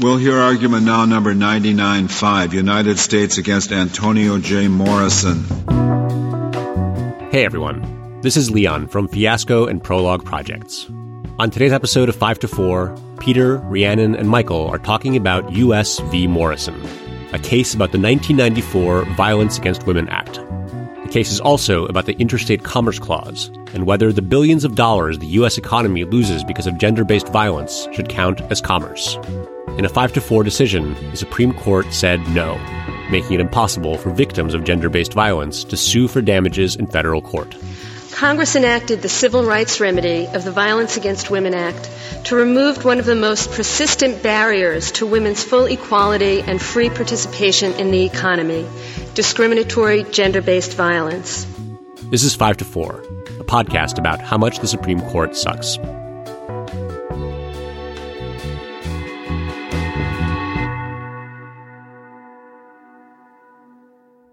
We'll hear argument now number 99.5, United States against Antonio J. Morrison. Hey everyone, this is Leon from Fiasco and Prologue Projects. On today's episode of 5 to 4, Peter, Rhiannon, and Michael are talking about U.S. v. Morrison, a case about the 1994 Violence Against Women Act. Case is also about the Interstate Commerce Clause and whether the billions of dollars the U.S. economy loses because of gender based violence should count as commerce. In a 5 to 4 decision, the Supreme Court said no, making it impossible for victims of gender based violence to sue for damages in federal court. Congress enacted the civil rights remedy of the Violence Against Women Act to remove one of the most persistent barriers to women's full equality and free participation in the economy discriminatory gender based violence. This is 5 to 4, a podcast about how much the Supreme Court sucks.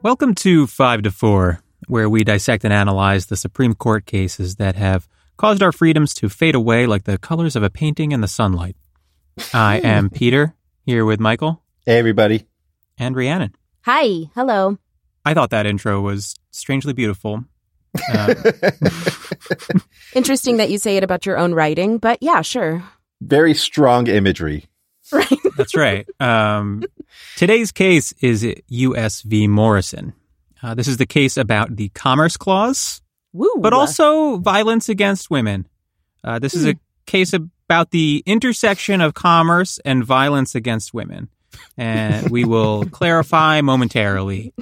Welcome to 5 to 4, where we dissect and analyze the Supreme Court cases that have caused our freedoms to fade away like the colors of a painting in the sunlight. I am Peter, here with Michael. Hey, everybody. And Rhiannon. Hi. Hello. I thought that intro was strangely beautiful. Uh, Interesting that you say it about your own writing, but yeah, sure. Very strong imagery. Right. That's right. Um, today's case is U.S. v. Morrison. Uh, this is the case about the Commerce Clause, Woo. but also violence against women. Uh, this is a case about the intersection of commerce and violence against women. And we will clarify momentarily.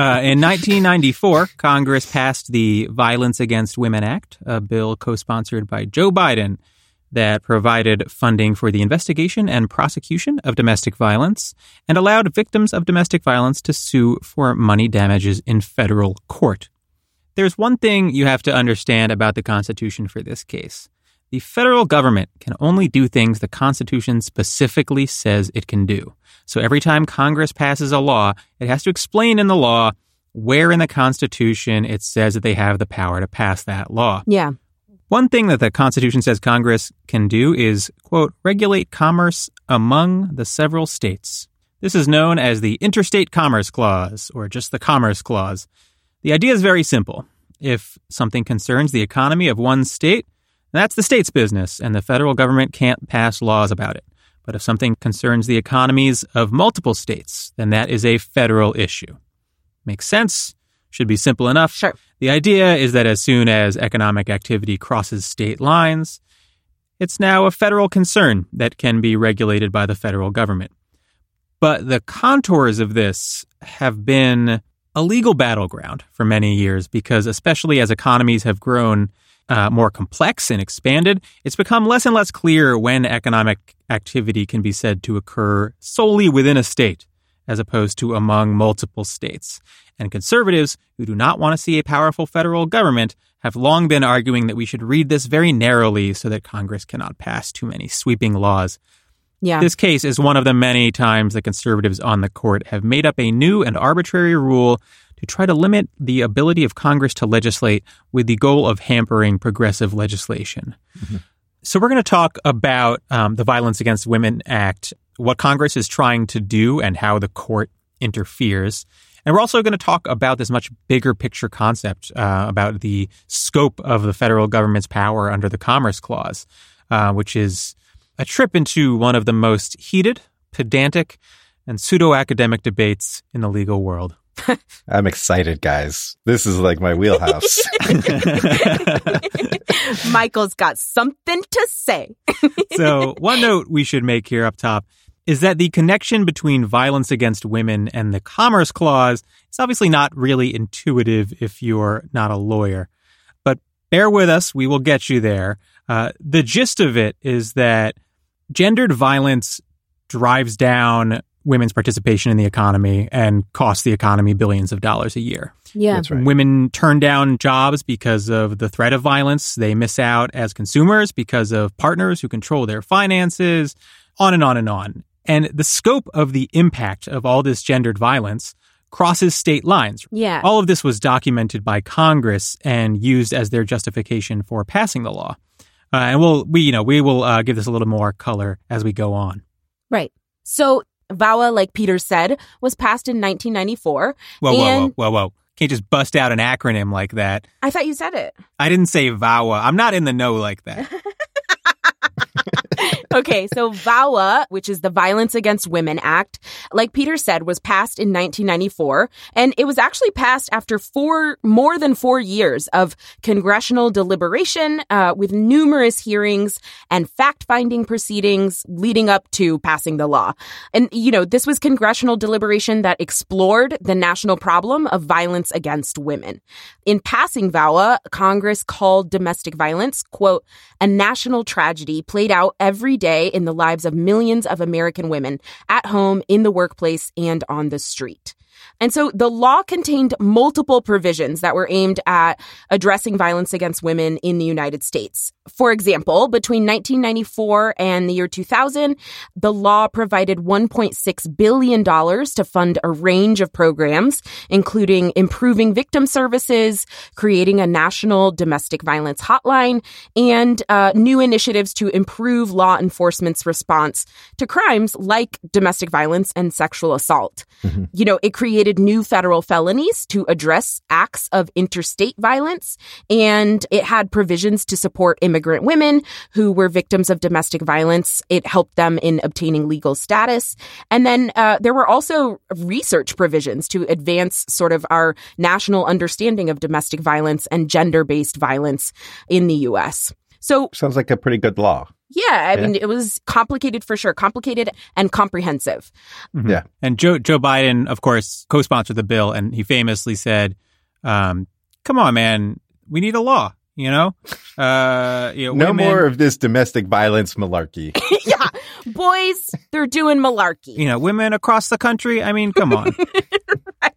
Uh, in 1994, Congress passed the Violence Against Women Act, a bill co sponsored by Joe Biden that provided funding for the investigation and prosecution of domestic violence and allowed victims of domestic violence to sue for money damages in federal court. There's one thing you have to understand about the Constitution for this case. The federal government can only do things the Constitution specifically says it can do. So every time Congress passes a law, it has to explain in the law where in the Constitution it says that they have the power to pass that law. Yeah. One thing that the Constitution says Congress can do is, quote, regulate commerce among the several states. This is known as the Interstate Commerce Clause, or just the Commerce Clause. The idea is very simple. If something concerns the economy of one state, that's the state's business, and the federal government can't pass laws about it. But if something concerns the economies of multiple states, then that is a federal issue. Makes sense? Should be simple enough. Sure. The idea is that as soon as economic activity crosses state lines, it's now a federal concern that can be regulated by the federal government. But the contours of this have been a legal battleground for many years because, especially as economies have grown uh, more complex and expanded, it's become less and less clear when economic activity can be said to occur solely within a state as opposed to among multiple states. And conservatives who do not want to see a powerful federal government have long been arguing that we should read this very narrowly so that Congress cannot pass too many sweeping laws. Yeah. This case is one of the many times that conservatives on the court have made up a new and arbitrary rule to try to limit the ability of Congress to legislate with the goal of hampering progressive legislation. So, we're going to talk about um, the Violence Against Women Act, what Congress is trying to do, and how the court interferes. And we're also going to talk about this much bigger picture concept uh, about the scope of the federal government's power under the Commerce Clause, uh, which is a trip into one of the most heated, pedantic, and pseudo academic debates in the legal world. I'm excited, guys. This is like my wheelhouse. Michael's got something to say. so, one note we should make here up top is that the connection between violence against women and the Commerce Clause is obviously not really intuitive if you're not a lawyer. But bear with us, we will get you there. Uh, the gist of it is that gendered violence drives down women's participation in the economy and costs the economy billions of dollars a year. Yeah. That's right. Women turn down jobs because of the threat of violence. They miss out as consumers because of partners who control their finances, on and on and on. And the scope of the impact of all this gendered violence crosses state lines. Yeah. All of this was documented by Congress and used as their justification for passing the law. Uh, and we'll we you know we will uh, give this a little more color as we go on. Right. So VAWA, like Peter said, was passed in 1994. Whoa, whoa, and whoa, whoa, whoa! Can't just bust out an acronym like that. I thought you said it. I didn't say VAWA. I'm not in the know like that. okay, so VAWA, which is the Violence Against Women Act, like Peter said, was passed in 1994, and it was actually passed after four, more than four years of congressional deliberation, uh, with numerous hearings and fact-finding proceedings leading up to passing the law. And you know, this was congressional deliberation that explored the national problem of violence against women. In passing VAWA, Congress called domestic violence, quote, a national tragedy played out every day in the lives of millions of American women at home, in the workplace, and on the street. And so the law contained multiple provisions that were aimed at addressing violence against women in the United States. For example, between 1994 and the year 2000, the law provided $1.6 billion to fund a range of programs, including improving victim services, creating a national domestic violence hotline, and uh, new initiatives to improve law enforcement's response to crimes like domestic violence and sexual assault. Mm-hmm. You know, it created new federal felonies to address acts of interstate violence, and it had provisions to support immigrant women who were victims of domestic violence. It helped them in obtaining legal status. And then uh, there were also research provisions to advance sort of our national understanding of domestic violence and gender based violence in the U.S. So sounds like a pretty good law. Yeah, I yeah. mean, it was complicated for sure, complicated and comprehensive. Mm-hmm. Yeah. And Joe Joe Biden, of course, co-sponsored the bill, and he famously said, um, "Come on, man, we need a law." You know, uh, you know, no women, more of this domestic violence malarkey. yeah, boys, they're doing malarkey. You know, women across the country. I mean, come on. right.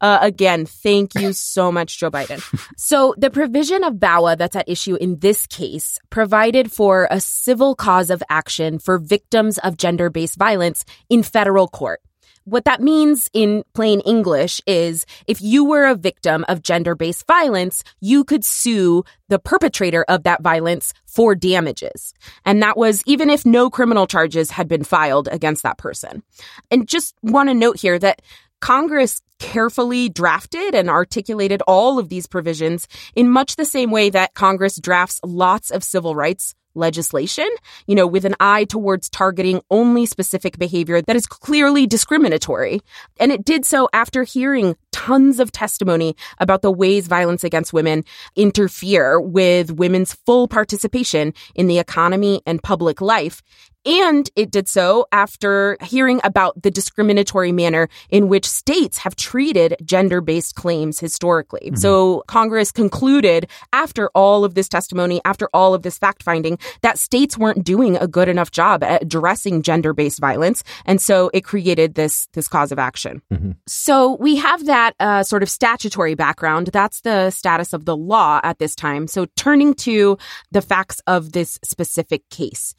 Uh, again, thank you so much, Joe Biden. so the provision of VAWA that's at issue in this case provided for a civil cause of action for victims of gender-based violence in federal court. What that means in plain English is if you were a victim of gender based violence, you could sue the perpetrator of that violence for damages. And that was even if no criminal charges had been filed against that person. And just want to note here that Congress carefully drafted and articulated all of these provisions in much the same way that Congress drafts lots of civil rights legislation, you know, with an eye towards targeting only specific behavior that is clearly discriminatory. And it did so after hearing tons of testimony about the ways violence against women interfere with women's full participation in the economy and public life. And it did so after hearing about the discriminatory manner in which states have treated gender based claims historically. Mm-hmm. So Congress concluded after all of this testimony, after all of this fact finding, that states weren't doing a good enough job at addressing gender based violence. And so it created this, this cause of action. Mm-hmm. So we have that uh, sort of statutory background. That's the status of the law at this time. So turning to the facts of this specific case.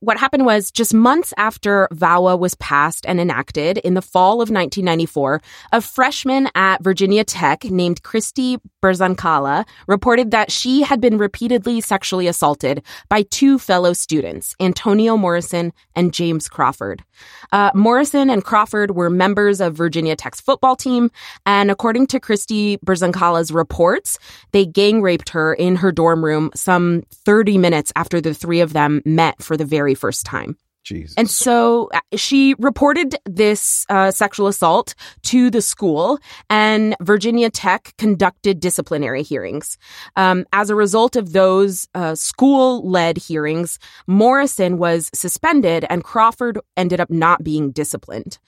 What happened was just months after VAWA was passed and enacted in the fall of 1994, a freshman at Virginia Tech named Christy Brzonkala reported that she had been repeatedly sexually assaulted by two fellow students, Antonio Morrison and James Crawford. Uh, Morrison and Crawford were members of Virginia Tech's football team, and according to Christy Brzonkala's reports, they gang raped her in her dorm room some 30 minutes after the three of them met for the very first time. Jesus. And so uh, she reported this uh, sexual assault to the school, and Virginia Tech conducted disciplinary hearings. Um, as a result of those uh, school led hearings, Morrison was suspended, and Crawford ended up not being disciplined.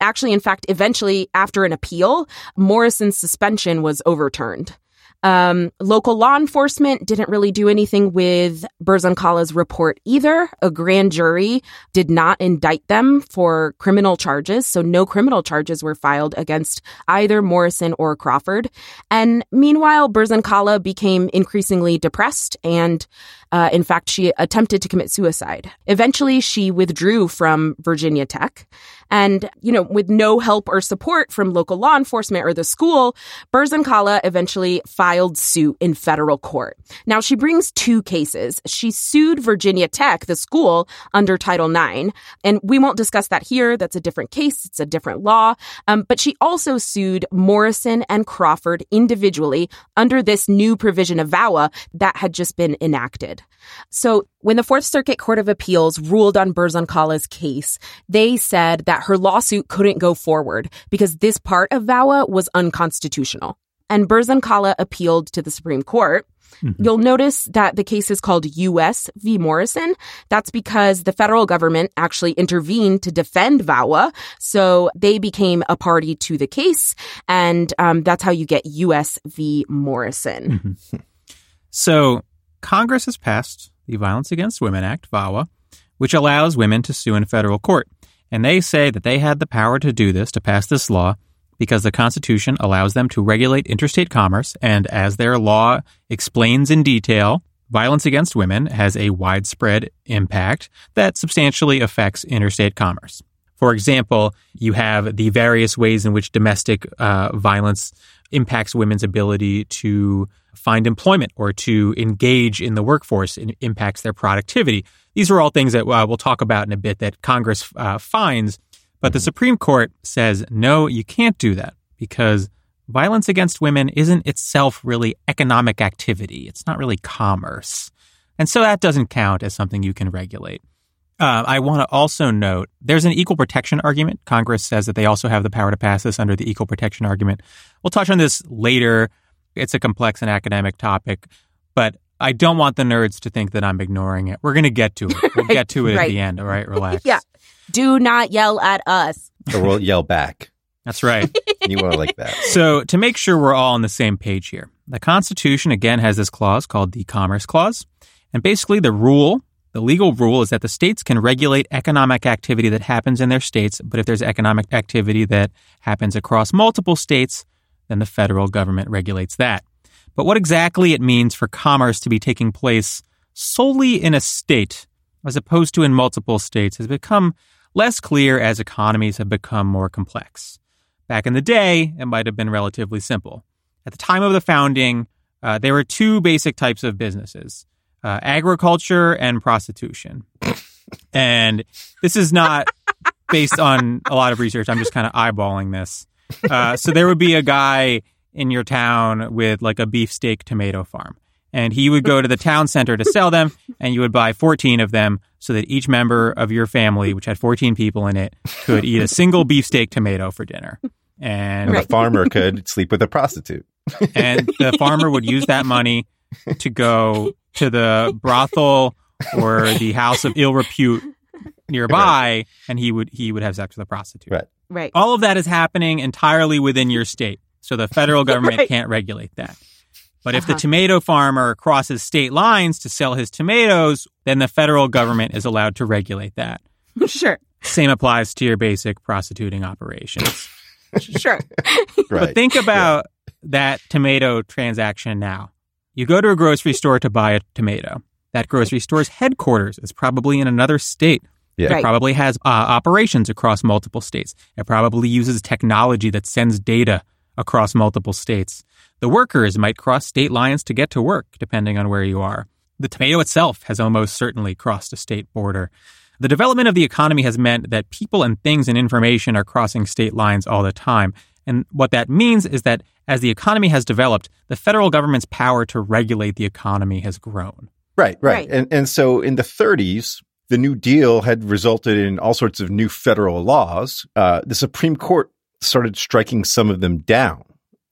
Actually, in fact, eventually, after an appeal, Morrison's suspension was overturned. Um, local law enforcement didn't really do anything with Brzonkala's report either. A grand jury did not indict them for criminal charges, so no criminal charges were filed against either Morrison or Crawford. And meanwhile, Brzonkala became increasingly depressed and uh, in fact, she attempted to commit suicide. Eventually, she withdrew from Virginia Tech. And, you know, with no help or support from local law enforcement or the school, Brzonkala eventually filed suit in federal court. Now, she brings two cases. She sued Virginia Tech, the school, under Title IX. And we won't discuss that here. That's a different case. It's a different law. Um, but she also sued Morrison and Crawford individually under this new provision of VAWA that had just been enacted. So when the Fourth Circuit Court of Appeals ruled on Brzonkala's case, they said that her lawsuit couldn't go forward because this part of VAWA was unconstitutional. And Brzonkala appealed to the Supreme Court. Mm-hmm. You'll notice that the case is called U.S. v. Morrison. That's because the federal government actually intervened to defend VAWA. So they became a party to the case. And um, that's how you get U.S. v. Morrison. Mm-hmm. So Congress has passed the Violence Against Women Act, VAWA, which allows women to sue in federal court. And they say that they had the power to do this, to pass this law, because the Constitution allows them to regulate interstate commerce. And as their law explains in detail, violence against women has a widespread impact that substantially affects interstate commerce. For example, you have the various ways in which domestic uh, violence impacts women's ability to find employment or to engage in the workforce and impacts their productivity. These are all things that uh, we'll talk about in a bit that Congress uh, finds. But the. Supreme Court says, no, you can't do that because violence against women isn't itself really economic activity. It's not really commerce. And so that doesn't count as something you can regulate. Uh, I want to also note there's an equal protection argument. Congress says that they also have the power to pass this under the equal protection argument. We'll touch on this later. It's a complex and academic topic, but I don't want the nerds to think that I'm ignoring it. We're going to get to it. We'll get to it right. at the end. All right, relax. yeah. Do not yell at us. Or we'll yell back. That's right. you want to like that. So, to make sure we're all on the same page here, the Constitution again has this clause called the Commerce Clause. And basically, the rule, the legal rule, is that the states can regulate economic activity that happens in their states. But if there's economic activity that happens across multiple states, then the federal government regulates that. But what exactly it means for commerce to be taking place solely in a state as opposed to in multiple states has become less clear as economies have become more complex. Back in the day, it might have been relatively simple. At the time of the founding, uh, there were two basic types of businesses uh, agriculture and prostitution. and this is not based on a lot of research. I'm just kind of eyeballing this. Uh, so there would be a guy in your town with like a beefsteak tomato farm. And he would go to the town center to sell them, and you would buy 14 of them so that each member of your family, which had 14 people in it, could eat a single beefsteak tomato for dinner. And, and the farmer could sleep with a prostitute. and the farmer would use that money to go to the brothel or the house of ill repute nearby, right. and he would he would have sex with a prostitute. Right. Right. All of that is happening entirely within your state. So the federal government right. can't regulate that. But if uh-huh. the tomato farmer crosses state lines to sell his tomatoes, then the federal government is allowed to regulate that. Sure. Same applies to your basic prostituting operations. sure. right. But think about yeah. that tomato transaction now. You go to a grocery store to buy a tomato. That grocery store's headquarters is probably in another state. Yeah. It right. probably has uh, operations across multiple states. It probably uses technology that sends data across multiple states. The workers might cross state lines to get to work, depending on where you are. The tomato itself has almost certainly crossed a state border. The development of the economy has meant that people and things and information are crossing state lines all the time. And what that means is that as the economy has developed, the federal government's power to regulate the economy has grown. Right, right. right. And and so in the 30s, the New Deal had resulted in all sorts of new federal laws. Uh, the Supreme Court started striking some of them down,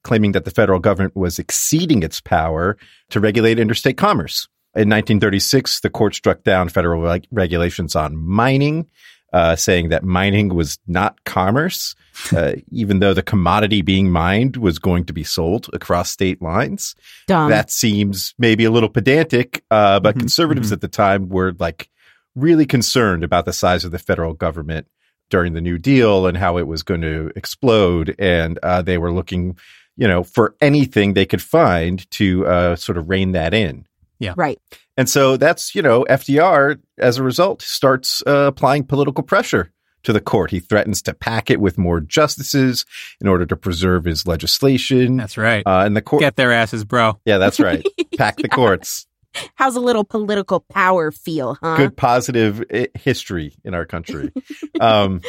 claiming that the federal government was exceeding its power to regulate interstate commerce. In 1936, the court struck down federal reg- regulations on mining, uh, saying that mining was not commerce, uh, even though the commodity being mined was going to be sold across state lines. Dumb. That seems maybe a little pedantic, uh, but mm-hmm. conservatives mm-hmm. at the time were like really concerned about the size of the federal government during the New Deal and how it was going to explode. And uh, they were looking, you know, for anything they could find to uh, sort of rein that in. Yeah. Right. And so that's, you know, FDR, as a result, starts uh, applying political pressure to the court. He threatens to pack it with more justices in order to preserve his legislation. That's right. Uh, and the court, Get their asses, bro. yeah, that's right. Pack the courts. How's a little political power feel, huh? Good positive history in our country. um,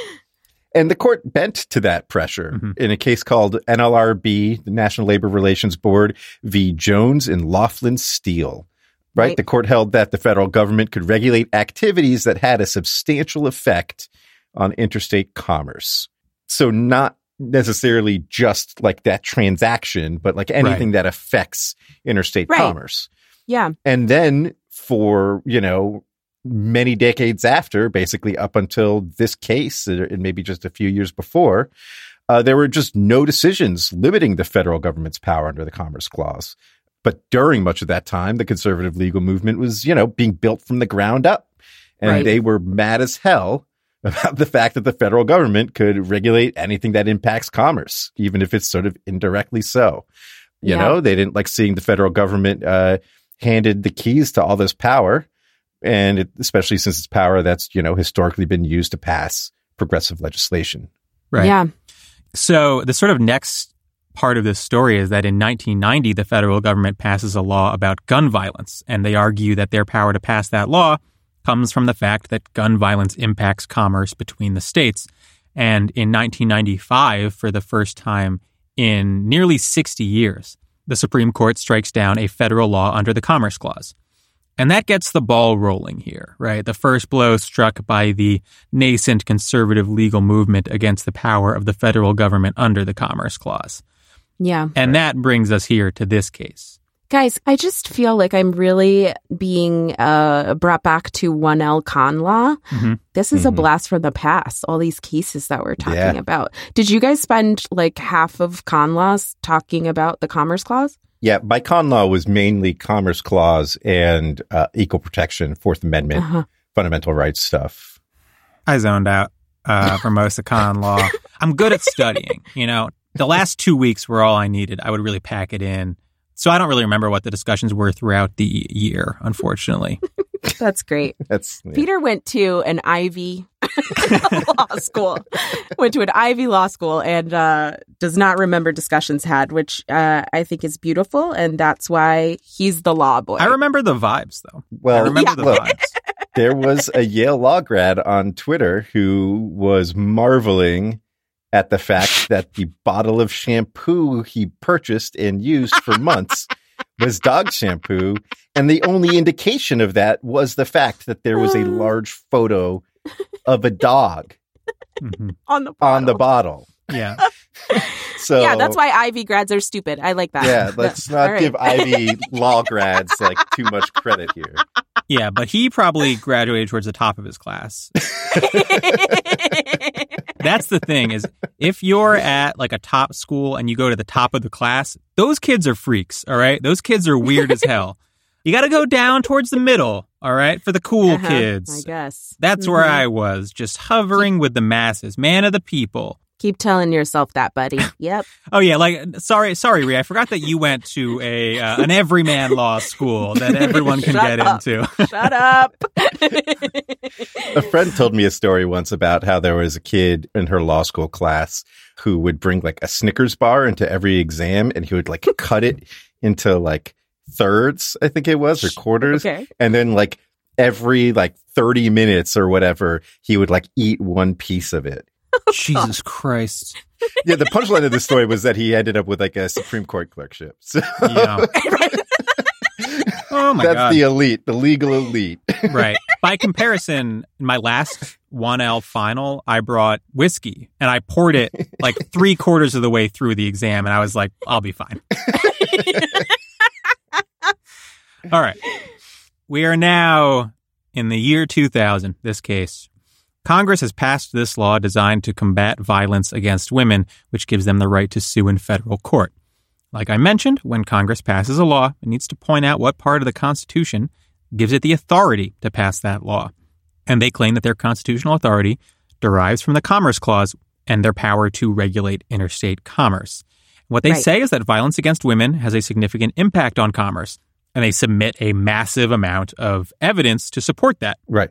and the court bent to that pressure Mhm. in a case called NLRB, the National Labor Relations Board v. Jones and Laughlin Steel. Right? Right. The court held that the federal government could regulate activities that had a substantial effect on interstate commerce. So not necessarily just like that transaction, but like anything that affects interstate Right. commerce. Yeah. And then for, you know, many decades after, basically up until this case, uh, and maybe just a few years before, uh, there were just no decisions limiting the federal government's power under the Commerce Clause. But during much of that time, the conservative legal movement was, you know, being built from the ground up. And Right. they were mad as hell about the fact that the federal government could regulate anything that impacts commerce, even if it's sort of indirectly so. You Yeah. know, they didn't like seeing the federal government uh, handed the keys to all this power, and it, especially since it's power that's you know historically been used to pass progressive legislation. Right. Yeah. So the sort of next part of this story is that in 1990, the federal government passes a law about gun violence, and they argue that their power to pass that law comes from the fact that gun violence impacts commerce between the states. And in 1995, for the first time in nearly 60 years, the Supreme Court strikes down a federal law under the Commerce Clause. And that gets the ball rolling here, right? The first blow struck by the nascent conservative legal movement against the power of the federal government under the Commerce Clause. Yeah. And that brings us here to this case. Guys, I just feel like I'm really being uh, brought back to 1L con law. Mhm. This is a Mhm. blast from the past, all these cases that we're talking Yeah. about. Did you guys spend like half of con laws talking about the Commerce Clause? Yeah, by con law was mainly Commerce Clause and uh, equal protection, Fourth Amendment, Uh-huh. fundamental rights stuff. I zoned out uh, for most of con law. I'm good at studying. You know, the last two weeks were all I needed. I would really pack it in. So I don't really remember what the discussions were throughout the year, unfortunately. That's great. That's yeah. Peter went to an Ivy law school, went to an Ivy law school, and uh, does not remember discussions had, which uh, I think is beautiful, and that's why he's the law boy. I remember the vibes, though. Well, I well. remember the look, vibes. there was a Yale law grad on Twitter who was marveling at the fact that the bottle of shampoo he purchased and used for months was dog shampoo. And the only indication of that was the fact that there was a large photo of a dog Mhm. on the bottle. on the bottle. Yeah. So yeah, that's why Ivy grads are stupid. I like that. Yeah, let's not right. give Ivy law grads like too much credit here. Yeah, but he probably graduated towards the top of his class. That's the thing is if you're at like a top school and you go to the top of the class, those kids are freaks, all right? Those kids are weird as hell. You got to go down towards the middle, all right, for the cool Uh-huh, I guess. That's where Mhm. I was, just hovering with the masses, man of the people. Keep telling yourself that, buddy. Yep. Oh yeah, like sorry, sorry, Rhea, I forgot that you went to a uh, an everyman law school that everyone can get up. into. Shut up. A friend told me a story once about how there was a kid in her law school class who would bring like a Snickers bar into every exam and he would like cut it into like thirds, I think it was, or quarters. okay. And then like every like 30 minutes or whatever, he would like eat one piece of it. Jesus Christ. Yeah, the punchline of the story was that he ended up with like a Supreme Court clerkship. So Yeah. Oh my that's god. the elite, the legal elite. right. By comparison, in my last 1L final, I brought whiskey and I poured it like three quarters of the way through the exam, and I was like, I'll be fine. All right. We are now in the year 2000, this case. Congress has passed this law designed to combat violence against women, which gives them the right to sue in federal court. Like I mentioned, when Congress passes a law, it needs to point out what part of the Constitution gives it the authority to pass that law. And they claim that their constitutional authority derives from the Commerce Clause and their power to regulate interstate commerce. What they Right. say is that violence against women has a significant impact on commerce, and they submit a massive amount of evidence to support that. Right.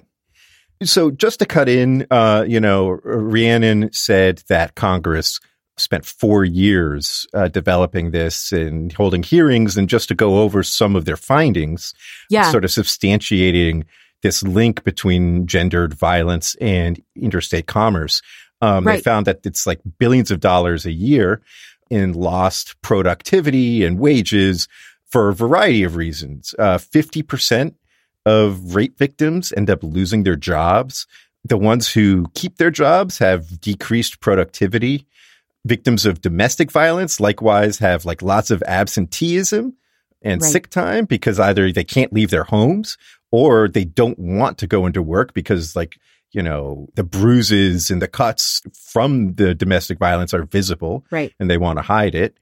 So just to cut in, uh, you know, Rhiannon said that Congress spent four years uh, developing this and holding hearings and just to go over some of their findings, Yeah. sort of substantiating this link between gendered violence and interstate commerce. Um, They found that it's like billions of dollars a year in lost productivity and wages for a variety of reasons. Uh, 50% of rape victims end up losing their jobs. The ones who keep their jobs have decreased productivity. Victims of domestic violence likewise have like lots of absenteeism and Right. sick time because either they can't leave their homes or they don't want to go into work because like, you know, the bruises and the cuts from the domestic violence are visible Right. and they want to hide it.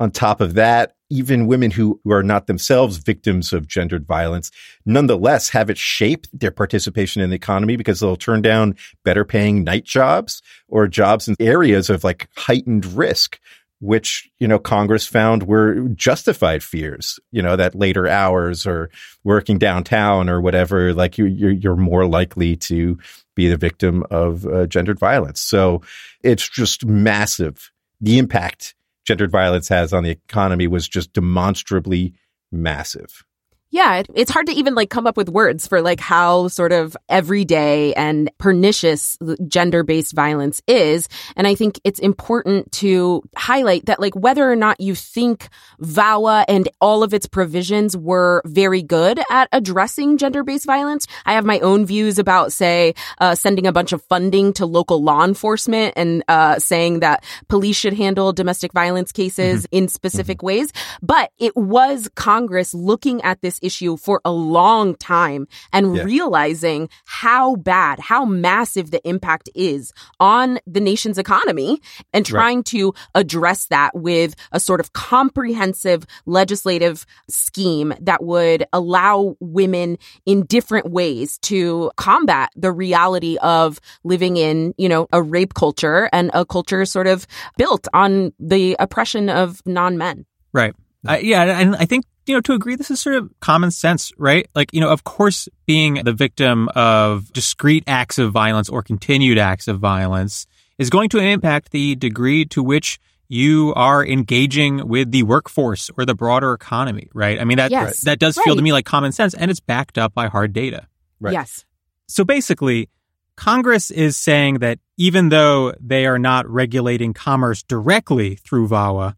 On top of that, even women who, who are not themselves victims of gendered violence, nonetheless have it shape their participation in the economy because they'll turn down better paying night jobs or jobs in areas of like heightened risk, which, you know, Congress found were justified fears, you know, that later hours or working downtown or whatever, like you, you're, you're more likely to be the victim of uh, gendered violence. So it's just massive. The impact gendered violence has on the economy was just demonstrably massive. Yeah, it, it's hard to even like come up with words for like how sort of everyday and pernicious gender-based violence is. And I think it's important to highlight that like whether or not you think VAWA and all of its provisions were very good at addressing gender-based violence, I have my own views about say uh, sending a bunch of funding to local law enforcement and uh, saying that police should handle domestic violence cases in specific ways. But it was Congress looking at this issue for a long time and Yeah. realizing how bad, how massive the impact is on the nation's economy and trying to address that with a sort of comprehensive legislative scheme that would allow women in different ways to combat the reality of living in, you know, a rape culture and a culture sort of built on the oppression of non-men. Right. Uh, yeah, and I think you know to agree, this is sort of common sense, right? Like you know, of course, being the victim of discrete acts of violence or continued acts of violence is going to impact the degree to which you are engaging with the workforce or the broader economy, right? I mean that Yes. that does feel to me like common sense, and it's backed up by hard data. Right. Yes. So basically, Congress is saying that even though they are not regulating commerce directly through VAWA,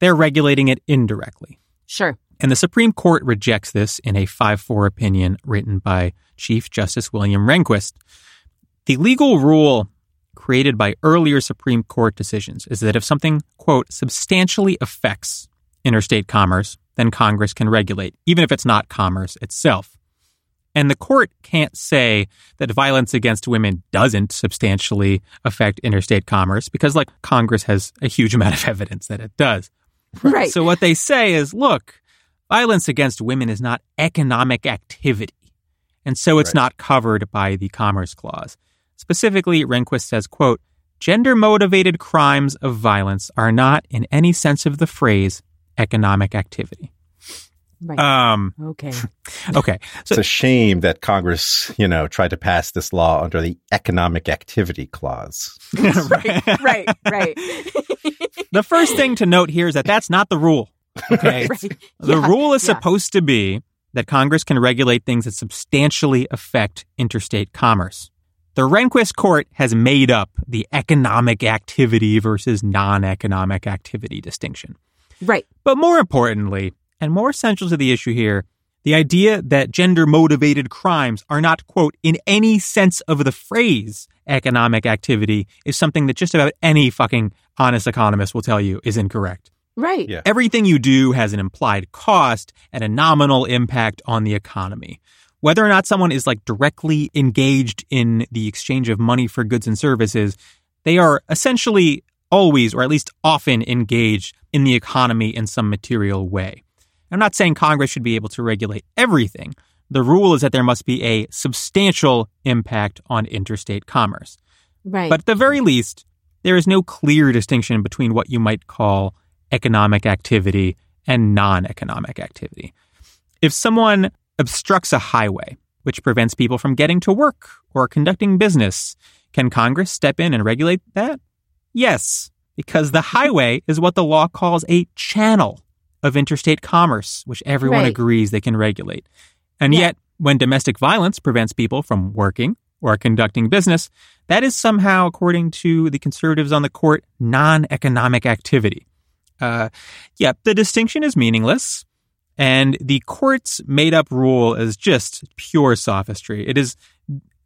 they're regulating it indirectly. Sure. And the Supreme Court rejects this in a 5 4 opinion written by Chief Justice William Rehnquist. The legal rule created by earlier Supreme Court decisions is that if something, quote, substantially affects interstate commerce, then Congress can regulate, even if it's not commerce itself. And the court can't say that violence against women doesn't substantially affect interstate commerce because, like, Congress has a huge amount of evidence that it does. Right. So what they say is, look, violence against women is not economic activity. And so it's Right. not covered by the Commerce Clause. Specifically, Rehnquist says, quote, gender motivated crimes of violence are not, in any sense of the phrase, economic activity. Right. Um, okay. okay. So It's a shame that Congress, you know, tried to pass this law under the Economic Activity Clause. right. Right. Right. the first thing to note here is that that's not the rule. Okay. right. The Yeah, rule is yeah. supposed to be that Congress can regulate things that substantially affect interstate commerce. The Rehnquist court has made up the economic activity versus non economic activity distinction. Right. But more importantly, and more essential to the issue here, the idea that gender motivated crimes are not, quote, in any sense of the phrase economic activity is something that just about any fucking honest economist will tell you is incorrect. Right. Yeah. Everything you do has an implied cost and a nominal impact on the economy. Whether or not someone is like directly engaged in the exchange of money for goods and services, they are essentially always, or at least often, engaged in the economy in some material way. I'm not saying Congress should be able to regulate everything. The rule is that there must be a substantial impact on interstate commerce. Right. But at the very least, there is no clear distinction between what you might call economic activity and non economic activity. If someone obstructs a highway which prevents people from getting to work or conducting business. Can Congress step in and regulate that? Yes, because the highway is what the law calls a channel of interstate commerce, which everyone Right. agrees they can regulate. And Yeah. yet, when domestic violence prevents people from working or conducting business, that is somehow, according to the conservatives on the court, non economic activity. Uh, yeah, the distinction is meaningless, and the court's made up rule is just pure sophistry. It is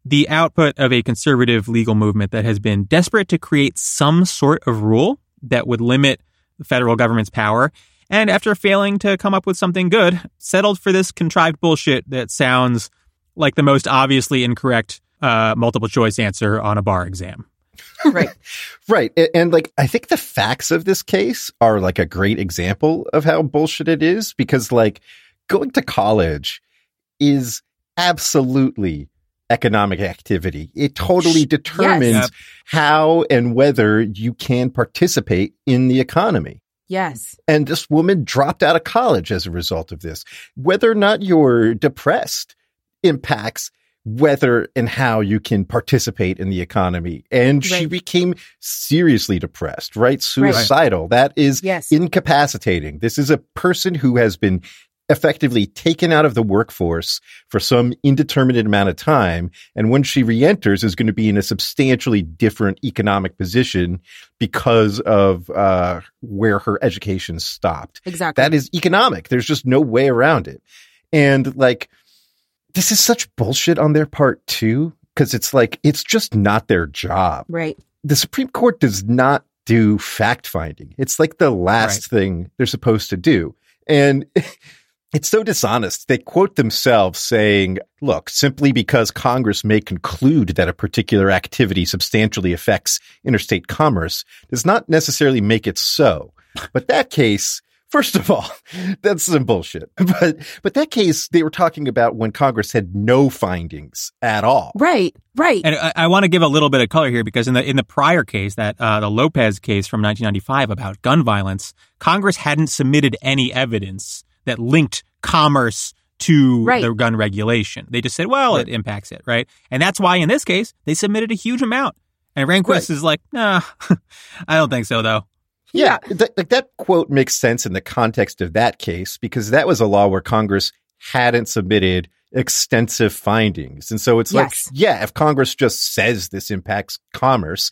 the output of a conservative legal movement that has been desperate to create some sort of rule that would limit the federal government's power. And after failing to come up with something good, settled for this contrived bullshit that sounds like the most obviously incorrect uh, multiple choice answer on a bar exam. Right. Right. A- And like, I think the facts of this case are like a great example of how bullshit it is because like going to college is absolutely economic activity. It totally determines Yep. how and whether you can participate in the economy. Yes. And this woman dropped out of college as a result of this. Whether or not you're depressed impacts whether and how you can participate in the economy. And she became seriously depressed, right? Suicidal. That is Yes. incapacitating. This is a person who has been effectively taken out of the workforce for some indeterminate amount of time. And when she reenters is going to be in a substantially different economic position because of uh, where her education stopped. Exactly. That is economic. There's just no way around it. And like, this is such bullshit on their part too, because it's like, it's just not their job. right. The Supreme Court does not do fact finding. It's like the last thing they're supposed to do. And it's so dishonest. They quote themselves saying, look, simply because Congress may conclude that a particular activity substantially affects interstate commerce does not necessarily make it so. But that case, first of all, that's some bullshit. But but that case they were talking about when Congress had no findings at all. Right. Right. And I, I want to give a little bit of color here because in the in the prior case, that uh, the Lopez case from 1995 about gun violence, Congress hadn't submitted any evidence that linked commerce to Right. the gun regulation. They just said, "Well, it impacts it," right? And that's why in this case they submitted a huge amount. And Rehnquist Right. is like, "Nah, I don't think so, though." Yeah, th- like that quote makes sense in the context of that case because that was a law where Congress hadn't submitted extensive findings. And so it's Yes. like, yeah, if Congress just says this impacts commerce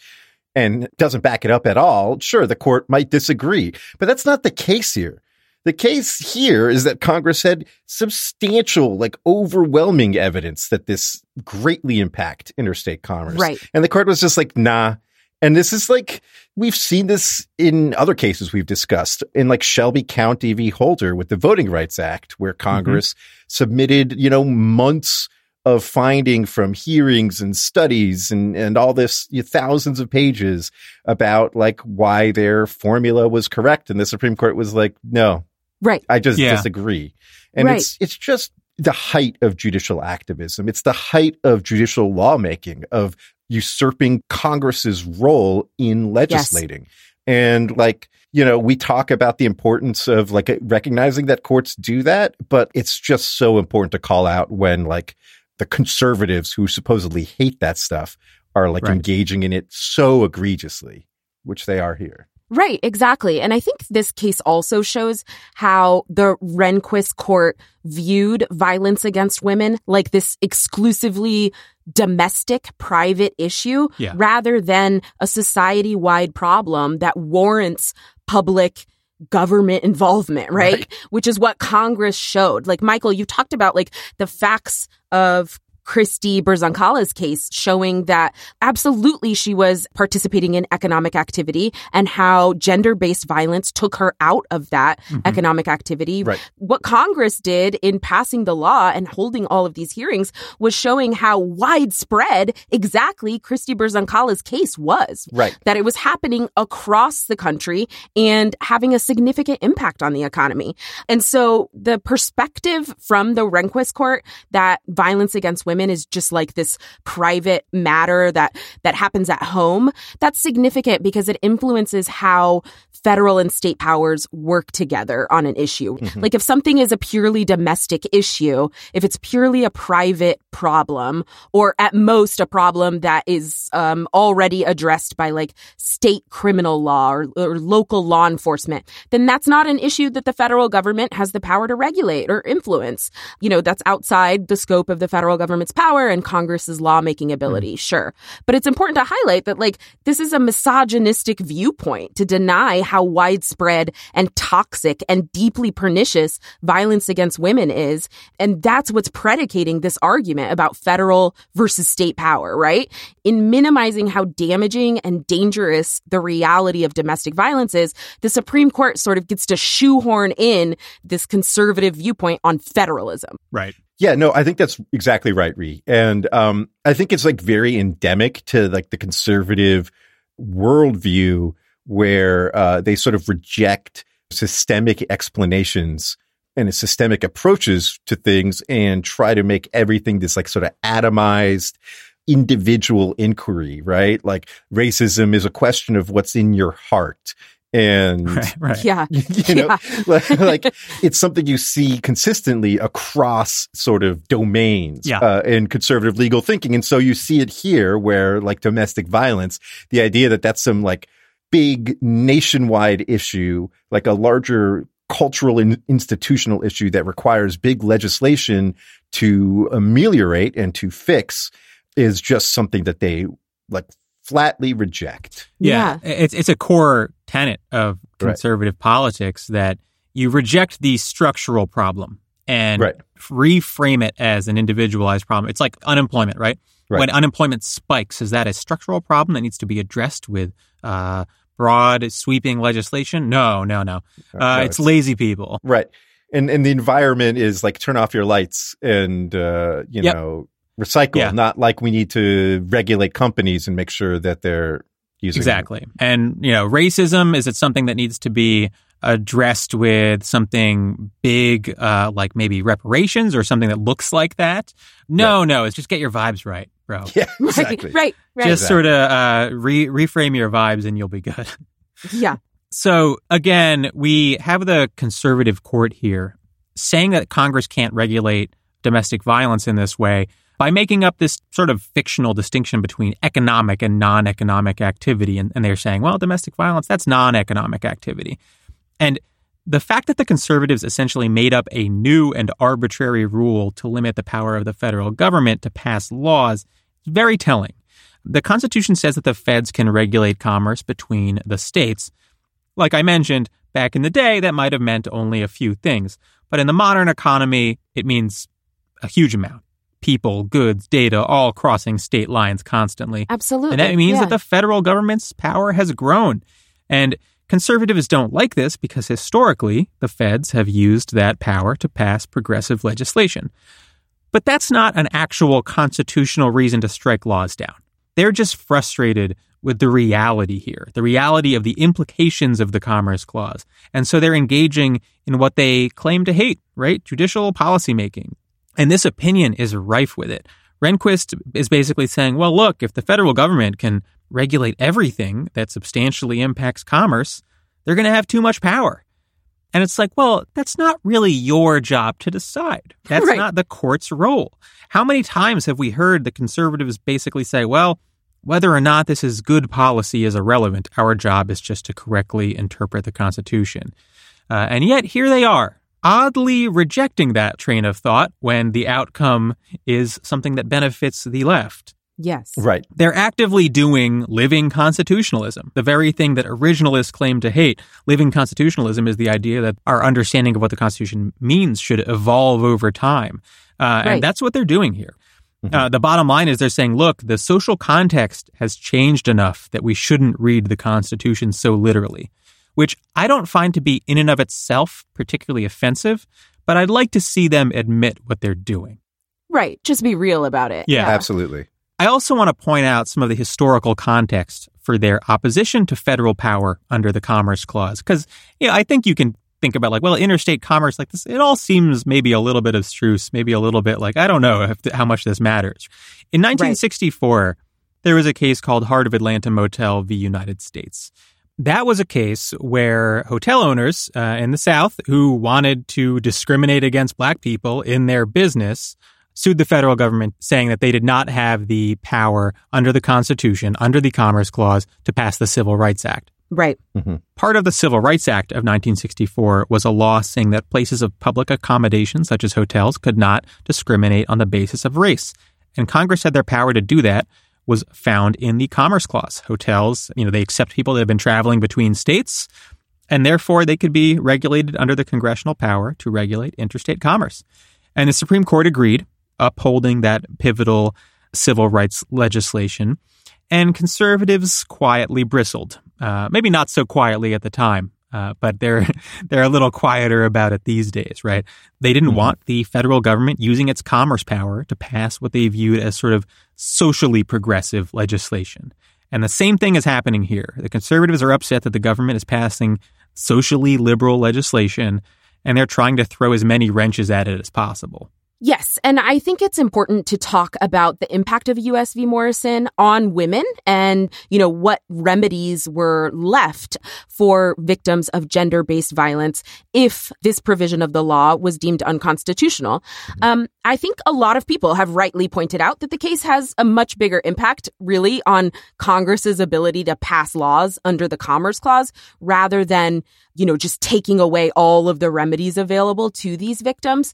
and doesn't back it up at all, sure, the court might disagree. But that's not the case here. The case here is that Congress had substantial, like overwhelming evidence that this greatly impact interstate commerce. Right. And the court was just like, nah. And this is like, we've seen this in other cases we've discussed in like Shelby County v. Holder with the Voting Rights Act, where mm-hmm. Congress submitted, you know, months of finding from hearings and studies and, and all this you know, thousands of pages about like why their formula was correct. And the Supreme Court was like, no, Right. I just Yeah. disagree. And Right. it's it's just the height of judicial activism. It's the height of judicial lawmaking, of usurping Congress's role in legislating. And like, you know, we talk about the importance of like recognizing that courts do that, but it's just so important to call out when like the conservatives who supposedly hate that stuff are like Right. engaging in it so egregiously, which they are here. Right, exactly. And I think this case also shows how the Rehnquist court viewed violence against women like this exclusively domestic private issue Yeah. rather than a society wide problem that warrants public government involvement, right? Right. Which is what Congress showed. Like Michael, you talked about like the facts of Christy Brzonkala's case showing that absolutely she was participating in economic activity and how gender-based violence took her out of that mm-hmm. economic activity. Right. What Congress did in passing the law and holding all of these hearings was showing how widespread exactly Christy Brzonkala's case was Right. that it was happening across the country and having a significant impact on the economy. And so the perspective from the Rehnquist court that violence against women women is just like this private matter that that happens at home, that's significant because it influences how federal and state powers work together on an issue. Mm-hmm. Like if something is a purely domestic issue, if it's purely a private problem, or at most a problem that is um, already addressed by like state criminal law or, or local law enforcement, then that's not an issue that the federal government has the power to regulate or influence. You know, that's outside the scope of the federal government's power and Congress's lawmaking ability, mm. sure. But it's important to highlight that like this is a misogynistic viewpoint to deny how widespread and toxic and deeply pernicious violence against women is. And that's what's predicating this argument about federal versus state power, right? In minimizing how damaging and dangerous the reality of domestic violence is, the Supreme Court sort of gets to shoehorn in this conservative viewpoint on federalism. Right. Yeah, no, I think that's exactly right, Ree. And um, I think it's like very endemic to like the conservative worldview where uh, they sort of reject systemic explanations and systemic approaches to things and try to make everything this like sort of atomized individual inquiry, right? Like racism is a question of what's in your heart. And right, right. yeah, you know, yeah. like it's something you see consistently across sort of domains yeah. uh, in conservative legal thinking. And so you see it here where like domestic violence, the idea that that's some like big nationwide issue, like a larger cultural and institutional issue that requires big legislation to ameliorate and to fix is just something that they like flatly reject. Yeah. yeah. It's it's a core tenet of conservative right. politics that you reject the structural problem and right. reframe it as an individualized problem. It's like unemployment, right? right? When unemployment spikes, is that a structural problem that needs to be addressed with uh, broad, sweeping legislation? No, no, no. Uh, no it's, it's, lazy people. Right. And and the environment is like turn off your lights and uh, you yep. know recycle, yeah. not like we need to regulate companies and make sure that they're using exactly. And you know, racism is it something that needs to be addressed with something big, uh, like maybe reparations or something that looks like that? No, right. no, it's just get your vibes right bro. Yeah, exactly. right, right. Just exactly. sort of uh, re- reframe your vibes and you'll be good. yeah. So again, we have the conservative court here saying that Congress can't regulate domestic violence in this way by making up this sort of fictional distinction between economic and non economic activity. And, and, they're saying, well, domestic violence, that's non economic activity. And the fact that the conservatives essentially made up a new and arbitrary rule to limit the power of the federal government to pass laws is very telling. The Constitution says that the feds can regulate commerce between the states. Like I mentioned, back in the day, that might have meant only a few things. But in the modern economy, it means a huge amount. People, goods, data, all crossing state lines constantly. Absolutely. And that means yeah. that the federal government's power has grown. And Conservatives don't like this because historically, the feds have used that power to pass progressive legislation. But that's not an actual constitutional reason to strike laws down. They're just frustrated with the reality here, the reality of the implications of the Commerce Clause. And so they're engaging in what they claim to hate, right? Judicial policymaking. And this opinion is rife with it. Rehnquist is basically saying, well, look, if the federal government can regulate everything that substantially impacts commerce, they're going to have too much power. And it's like, well, that's not really your job to decide. That's right. not the court's role. How many times have we heard the conservatives basically say, well, whether or not this is good policy is irrelevant. Our job is just to correctly interpret the Constitution. Uh, and yet here they are, oddly rejecting that train of thought when the outcome is something that benefits the left. Yes. Right. They're actively doing living constitutionalism, the very thing that originalists claim to hate. Living constitutionalism is the idea that our understanding of what the Constitution means should evolve over time. Uh, right. And that's what they're doing here. Mm-hmm. Uh, the bottom line is they're saying, look, the social context has changed enough that we shouldn't read the Constitution so literally, which I don't find to be in and of itself particularly offensive, but I'd like to see them admit what they're doing. Right. Just be real about it. Yeah. yeah. Absolutely. I also want to point out some of the historical context for their opposition to federal power under the Commerce Clause, because you know, I think you can think about like, well, interstate commerce, like this, it all seems maybe a little bit abstruse, maybe a little bit like, I don't know if, how much this matters. In 1964, right. there was a case called Heart of Atlanta Motel v. United States. That was a case where hotel owners uh, in the South who wanted to discriminate against black people in their business sued the federal government saying that they did not have the power under the Constitution, under the Commerce Clause, to pass the Civil Rights Act. Right. Mm-hmm. Part of the Civil Rights Act of 1964 was a law saying that places of public accommodation, such as hotels, could not discriminate on the basis of race. And Congress had their power to do that was found in the Commerce Clause. Hotels, you know, they accept people that have been traveling between states, and therefore they could be regulated under the congressional power to regulate interstate commerce. And the Supreme Court agreed, upholding that pivotal civil rights legislation. And conservatives quietly bristled. Uh, maybe not so quietly at the time, uh, but they're they're a little quieter about it these days, right? They didn't mm-hmm. want the federal government using its commerce power to pass what they viewed as sort of socially progressive legislation. And the same thing is happening here. The conservatives are upset that the government is passing socially liberal legislation, and they're trying to throw as many wrenches at it as possible. Yes, and I think it's important to talk about the impact of US v. Morrison on women and, you know, what remedies were left for victims of gender-based violence if this provision of the law was deemed unconstitutional. Um, I think a lot of people have rightly pointed out that the case has a much bigger impact really on Congress's ability to pass laws under the Commerce Clause rather than you know, just taking away all of the remedies available to these victims.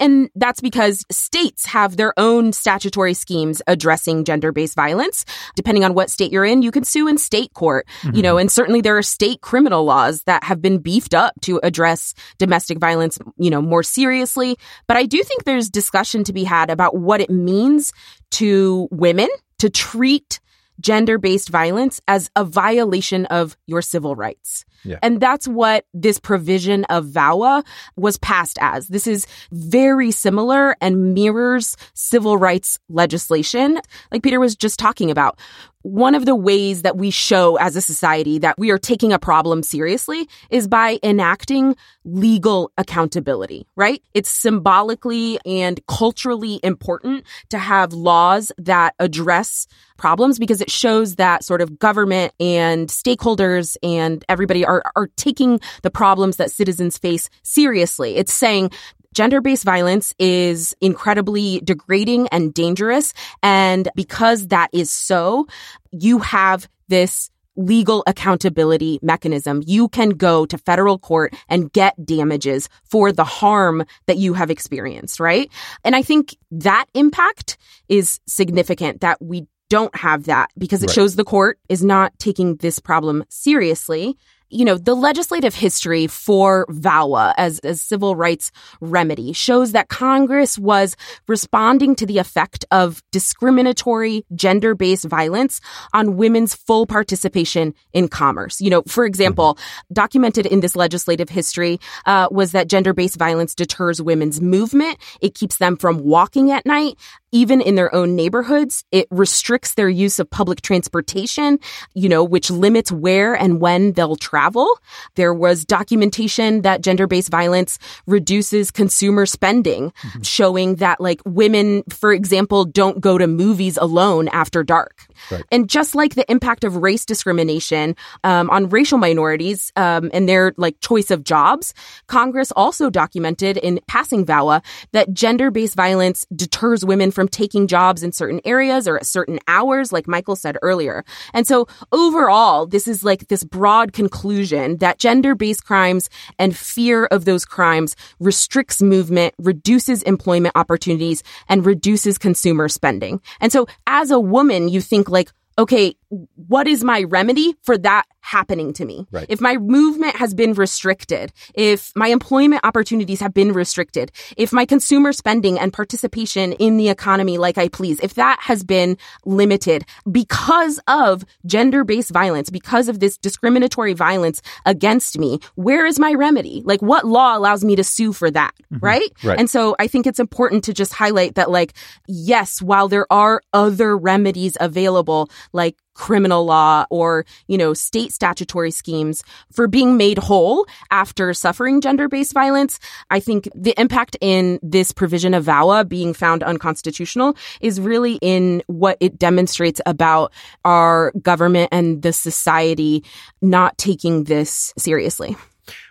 And that's because states have their own statutory schemes addressing gender based violence. Depending on what state you're in, you can sue in state court, mm-hmm. you know, and certainly there are state criminal laws that have been beefed up to address domestic violence, you know, more seriously. But I do think there's discussion to be had about what it means to women to treat gender based violence as a violation of your civil rights. Yeah. And that's what this provision of VAWA was passed as. This is very similar and mirrors civil rights legislation, like Peter was just talking about. One of the ways that we show as a society that we are taking a problem seriously is by enacting legal accountability, right? It's symbolically and culturally important to have laws that address problems because it shows that sort of government and stakeholders and everybody are, are taking the problems that citizens face seriously. It's saying gender based violence is incredibly degrading and dangerous. And because that is so, you have this legal accountability mechanism. You can go to federal court and get damages for the harm that you have experienced, right? And I think that impact is significant that we don't have that because it right. shows the court is not taking this problem seriously you know, the legislative history for VAWA as a civil rights remedy shows that Congress was responding to the effect of discriminatory gender based violence on women's full participation in commerce. You know, for example, documented in this legislative history uh, was that gender based violence deters women's movement. It keeps them from walking at night even in their own neighborhoods. It restricts their use of public transportation, you know, which limits where and when they'll travel. There was documentation that gender-based violence reduces consumer spending, mm-hmm. showing that like women, for example, don't go to movies alone after dark. Right. And just like the impact of race discrimination um, on racial minorities um, and their like choice of jobs, Congress also documented in passing VAWA that gender-based violence deters women from from taking jobs in certain areas or at certain hours, like Michael said earlier. And so overall, this is like this broad conclusion that gender based crimes and fear of those crimes restricts movement, reduces employment opportunities, and reduces consumer spending. And so as a woman, you think like, okay, what is my remedy for that happening to me? Right. If my movement has been restricted, if my employment opportunities have been restricted, if my consumer spending and participation in the economy like I please, if that has been limited because of gender-based violence, because of this discriminatory violence against me, where is my remedy? Like what law allows me to sue for that? Mm-hmm. Right? right? And so I think it's important to just highlight that like, yes, while there are other remedies available, like criminal law or, you know, state statutory schemes for being made whole after suffering gender-based violence. I think the impact in this provision of VAWA being found unconstitutional is really in what it demonstrates about our government and the society not taking this seriously.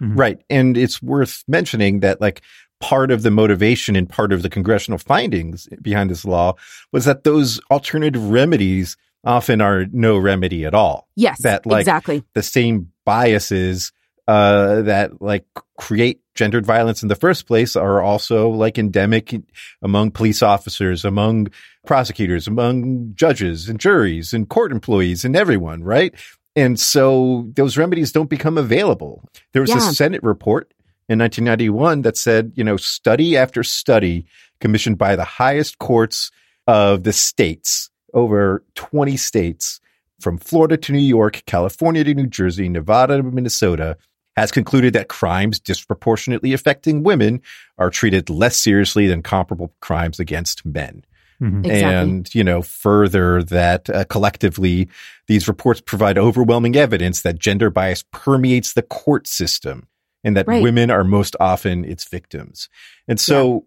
Mm-hmm. Right. And it's worth mentioning that like part of the motivation and part of the congressional findings behind this law was that those alternative remedies often are no remedy at all. Yes, that like exactly the same biases uh, that like create gendered violence in the first place are also like endemic among police officers, among prosecutors, among judges and juries and court employees and everyone, right? And so those remedies don't become available. There was yeah. a Senate report in 1991 that said, you know, study after study commissioned by the highest courts of the states over 20 states from Florida to New York, California to New Jersey, Nevada to Minnesota has concluded that crimes disproportionately affecting women are treated less seriously than comparable crimes against men. Mm-hmm. Exactly. And, you know, further that uh, collectively, these reports provide overwhelming evidence that gender bias permeates the court system and that right. women are most often its victims. And so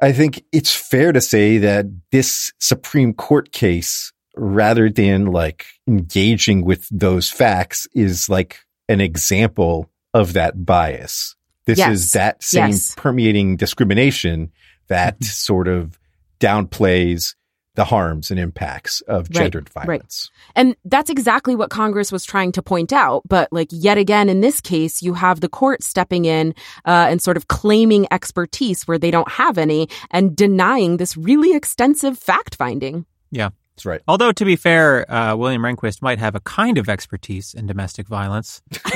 I think it's fair to say that this Supreme Court case, rather than like engaging with those facts, is like an example of that bias. This yes. is that same yes. permeating discrimination that mm-hmm. sort of downplays the harms and impacts of gendered right, violence. Right. And that's exactly what Congress was trying to point out. But like yet again, in this case, you have the court stepping in uh, and sort of claiming expertise where they don't have any and denying this really extensive fact finding. Yeah. That's right. Although, to be fair, uh, William Rehnquist might have a kind of expertise in domestic violence.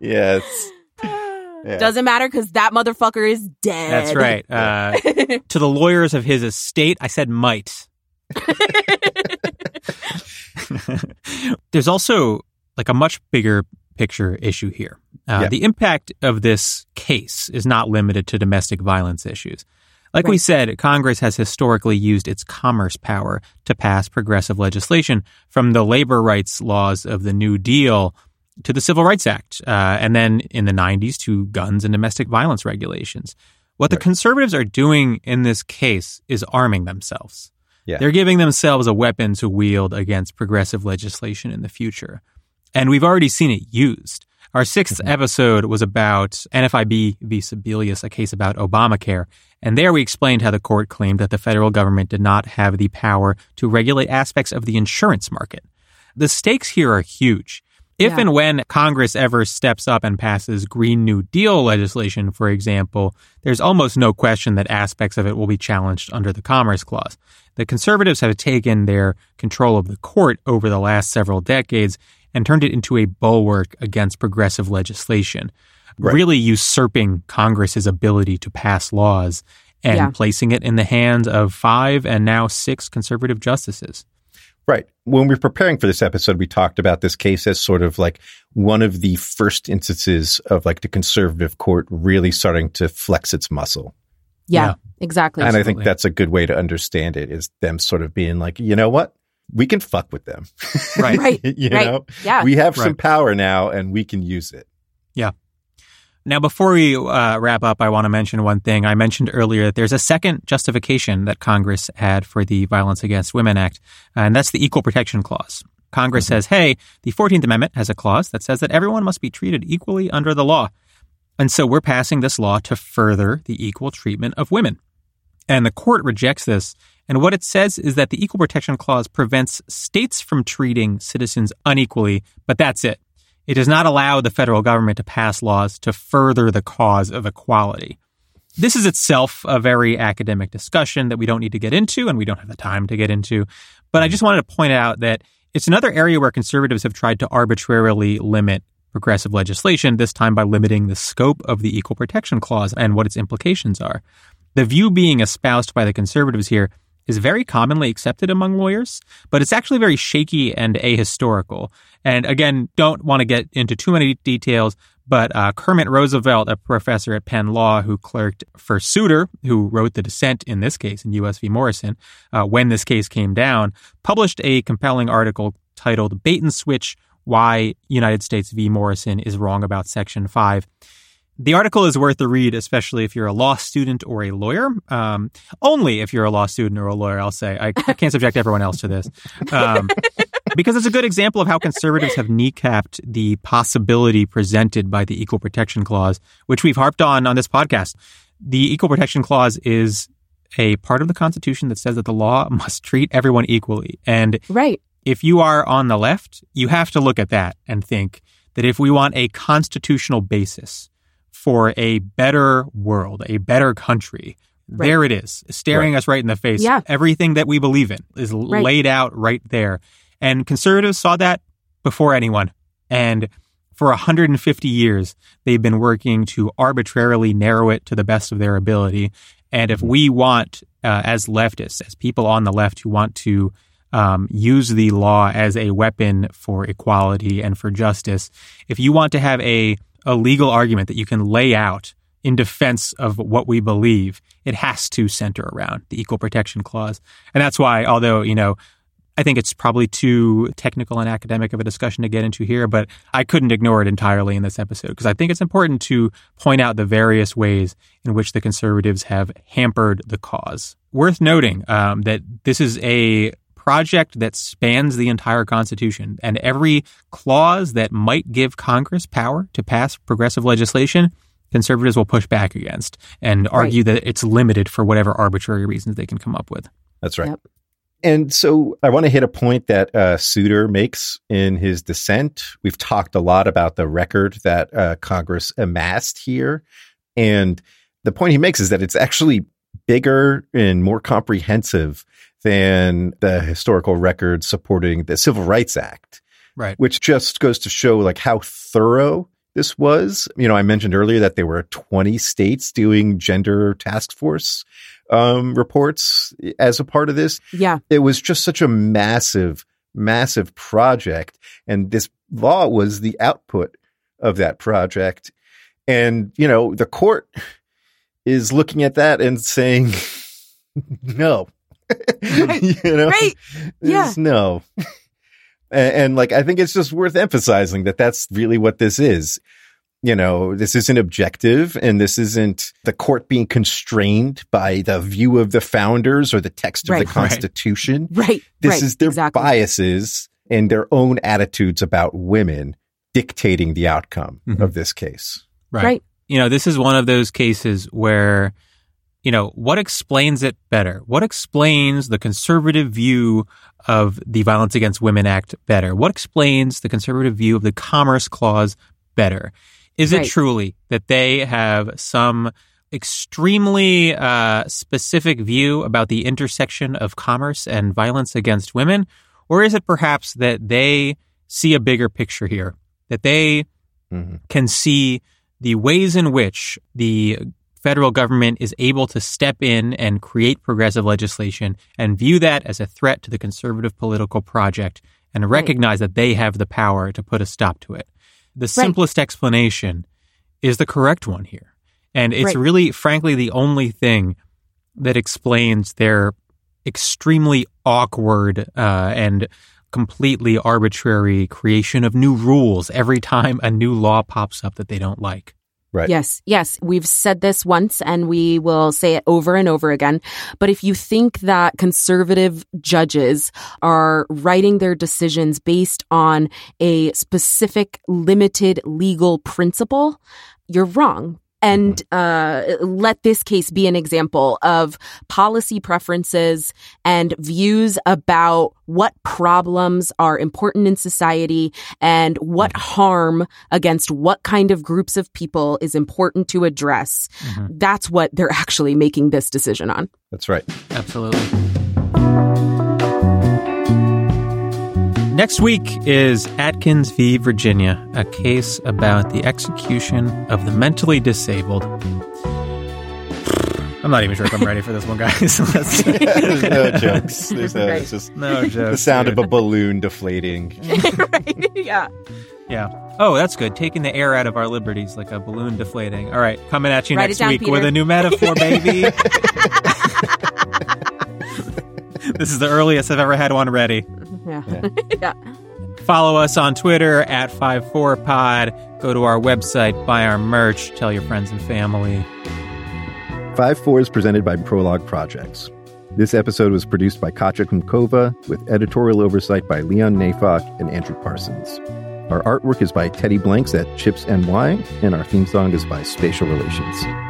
yes. Yeah. Doesn't matter because that motherfucker is dead. That's right. Uh, to the lawyers of his estate, I said might. There's also like a much bigger picture issue here. Uh, yeah. The impact of this case is not limited to domestic violence issues. Like right. we said, Congress has historically used its commerce power to pass progressive legislation from the labor rights laws of the New Deal to the Civil Rights Act, uh, and then in the 90s to guns and domestic violence regulations. What right. the conservatives are doing in this case is arming themselves. Yeah. They're giving themselves a weapon to wield against progressive legislation in the future. And we've already seen it used. Our 6th mm-hmm. episode was about NFIB v. Sebelius, a case about Obamacare. And there we explained how the court claimed that the federal government did not have the power to regulate aspects of the insurance market. The stakes here are huge. If yeah. and when Congress ever steps up and passes Green New Deal legislation, for example, there's almost no question that aspects of it will be challenged under the Commerce Clause. The conservatives have taken their control of the court over the last several decades and turned it into a bulwark against progressive legislation, right. really usurping Congress's ability to pass laws and yeah. placing it in the hands of five and now six conservative justices. Right. When we were preparing for this episode, we talked about this case as sort of like one of the first instances of like the conservative court really starting to flex its muscle. Yeah, yeah. exactly. And Absolutely. I think that's a good way to understand it is them sort of being like, you know what? We can fuck with them. Right. right. you right. know? Yeah. We have right. some power now and we can use it. Yeah. Now, before we uh, wrap up, I want to mention one thing. I mentioned earlier that there's a second justification that Congress had for the Violence Against Women Act, and that's the Equal Protection Clause. Congress mm-hmm. says, hey, the 14th Amendment has a clause that says that everyone must be treated equally under the law. And so we're passing this law to further the equal treatment of women. And the court rejects this. And what it says is that the Equal Protection Clause prevents states from treating citizens unequally, but that's it. It does not allow the federal government to pass laws to further the cause of equality. This is itself a very academic discussion that we don't need to get into and we don't have the time to get into. But I just wanted to point out that it's another area where conservatives have tried to arbitrarily limit progressive legislation, this time by limiting the scope of the Equal Protection Clause and what its implications are. The view being espoused by the conservatives here is very commonly accepted among lawyers, but it's actually very shaky and ahistorical. And again, don't want to get into too many details, But uh, Kermit Roosevelt, a professor at Penn Law who clerked for Souter, who wrote the dissent in this case in U.S. v. Morrison, uh, when this case came down, published a compelling article titled Bait and Switch Why United States v. Morrison is Wrong About Section 5. The article is worth a read, especially if you're a law student or a lawyer. Um, only if you're a law student or a lawyer, I'll say. I, I can't subject everyone else to this. Um, because it's a good example of how conservatives have kneecapped the possibility presented by the Equal Protection Clause, which we've harped on on this podcast. The Equal Protection Clause is a part of the Constitution that says that the law must treat everyone equally. And Right. if you are on the left, you have to look at that and think that if we want a constitutional basis for a better world, a better country, Right. there it is, staring us right in the face. Yeah. Everything that we believe in is Right. laid out right there. And conservatives saw that before anyone. And for 150 years, they've been working to arbitrarily narrow it to the best of their ability. And if we want, uh, as leftists, as people on the left who want to um, use the law as a weapon for equality and for justice, if you want to have a, a legal argument that you can lay out in defense of what we believe, it has to center around the Equal Protection Clause. And that's why, although, you know, I think it's probably too technical and academic of a discussion to get into here, but I couldn't ignore it entirely in this episode because I think it's important to point out the various ways in which the conservatives have hampered the cause. Worth noting um, that this is a project that spans the entire Constitution, and every clause that might give Congress power to pass progressive legislation, conservatives will push back against and argue that it's limited for whatever arbitrary reasons they can come up with. That's right. Yep. And so I want to hit a point that uh, Souter makes in his dissent. We've talked a lot about the record that uh, Congress amassed here. And the point he makes is that it's actually bigger and more comprehensive than the historical record supporting the Civil Rights Act, Right. which just goes to show like how thorough this was. You know, I mentioned earlier that there were 20 states doing gender task force um, reports as a part of this Yeah. it was just such a massive, massive project. And this law was the output of that project. And, you know, the court is looking at that and saying, no. Right. you know, Right. Yeah. No. and, and like, I think it's just worth emphasizing that that's really what this is. You know, this isn't objective and this isn't the court being constrained by the view of the founders or the text of the Constitution. Right. right This right. is their exactly. biases and their own attitudes about women dictating the outcome Mhm. of this case. Right. You know, this is one of those cases where, you know, what explains it better? What explains the conservative view of the Violence Against Women Act better? What explains the conservative view of the Commerce Clause better? Is Right. it truly that they have some extremely uh, specific view about the intersection of commerce and violence against women? Or is it perhaps that they see a bigger picture here? That they Mhm. can see the ways in which the federal government is able to step in and create progressive legislation and view that as a threat to the conservative political project and recognize that they have the power to put a stop to it. The simplest explanation is the correct one here. And it's Right. really, frankly, the only thing that explains their extremely awkward uh, and completely arbitrary creation of new rules every time a new law pops up that they don't like. Right. Yes, yes. We've said this once and we will say it over and over again. But if you think that conservative judges are writing their decisions based on a specific limited legal principle, you're wrong. And uh, let this case be an example of policy preferences and views about what problems are important in society and what harm against what kind of groups of people is important to address. That's what they're actually making this decision on. That's right. Absolutely. Next week is Atkins v. Virginia, a case about the execution of the mentally disabled. I'm not even sure if I'm ready for this one, guys. Let's- There's no jokes. There's no, Right. it's just no joke. the sound of a balloon deflating. right? Yeah. Yeah. Oh, that's good. Taking the air out of our liberties like a balloon deflating. All right, coming at you Write next down, week with a new metaphor, baby. this is the earliest I've ever had one ready. Yeah. yeah. Follow us on Twitter at 54pod. Go to our website, buy our merch, tell your friends and family. 5 4 is presented by Prologue Projects. This episode was produced by Katja Kumkova with editorial oversight by Leon Neyfakh and Andrew Parsons. Our artwork is by Teddy Blanks at Chips NY, and our theme song is by Spatial Relations.